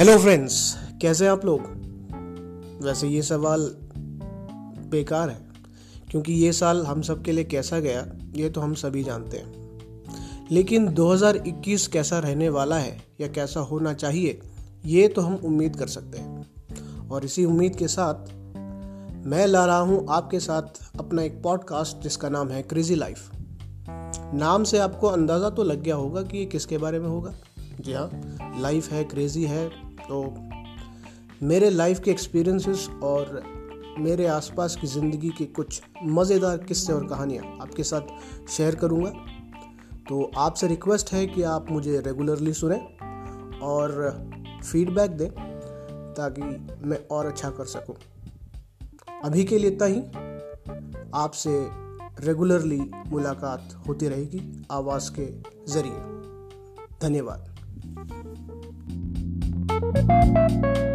Hello friends कैसे हैं आप लोग? वैसे ये सवाल बेकार है, क्योंकि ये साल हम सब के लिए कैसा गया, ये तो हम सभी जानते हैं। लेकिन 2021 कैसा रहने वाला है या कैसा होना चाहिए, ये तो हम उम्मीद कर सकते हैं। और इसी उम्मीद के साथ, मैं ला रहा हूँ आपके साथ अपना एक पॉडकास्ट जिसका नाम है क्रेजी लाइफ नाम से आपको अंदाज़ा तो लग गया होगा कि ये किसके बारे में होगा? जी हाँ लाइफ है क्रेज़ी है तो मेरे लाइफ के एक्सपीरियंसेस और मेरे आसपास की ज़िंदगी के कुछ मज़ेदार किस्से और कहानियाँ आपके साथ शेयर करूँगा। तो आपसे रिक्वेस्ट है कि आप मुझे रेगुलरली सुने और फीडबैक दें ताकि मैं और अच्छा कर सकूँ। अभी के लिए इतना ही। आपसे रेगुलरली मुलाकात होती रहेगी आवाज़ के ज़रिए। धन्यवाद। Música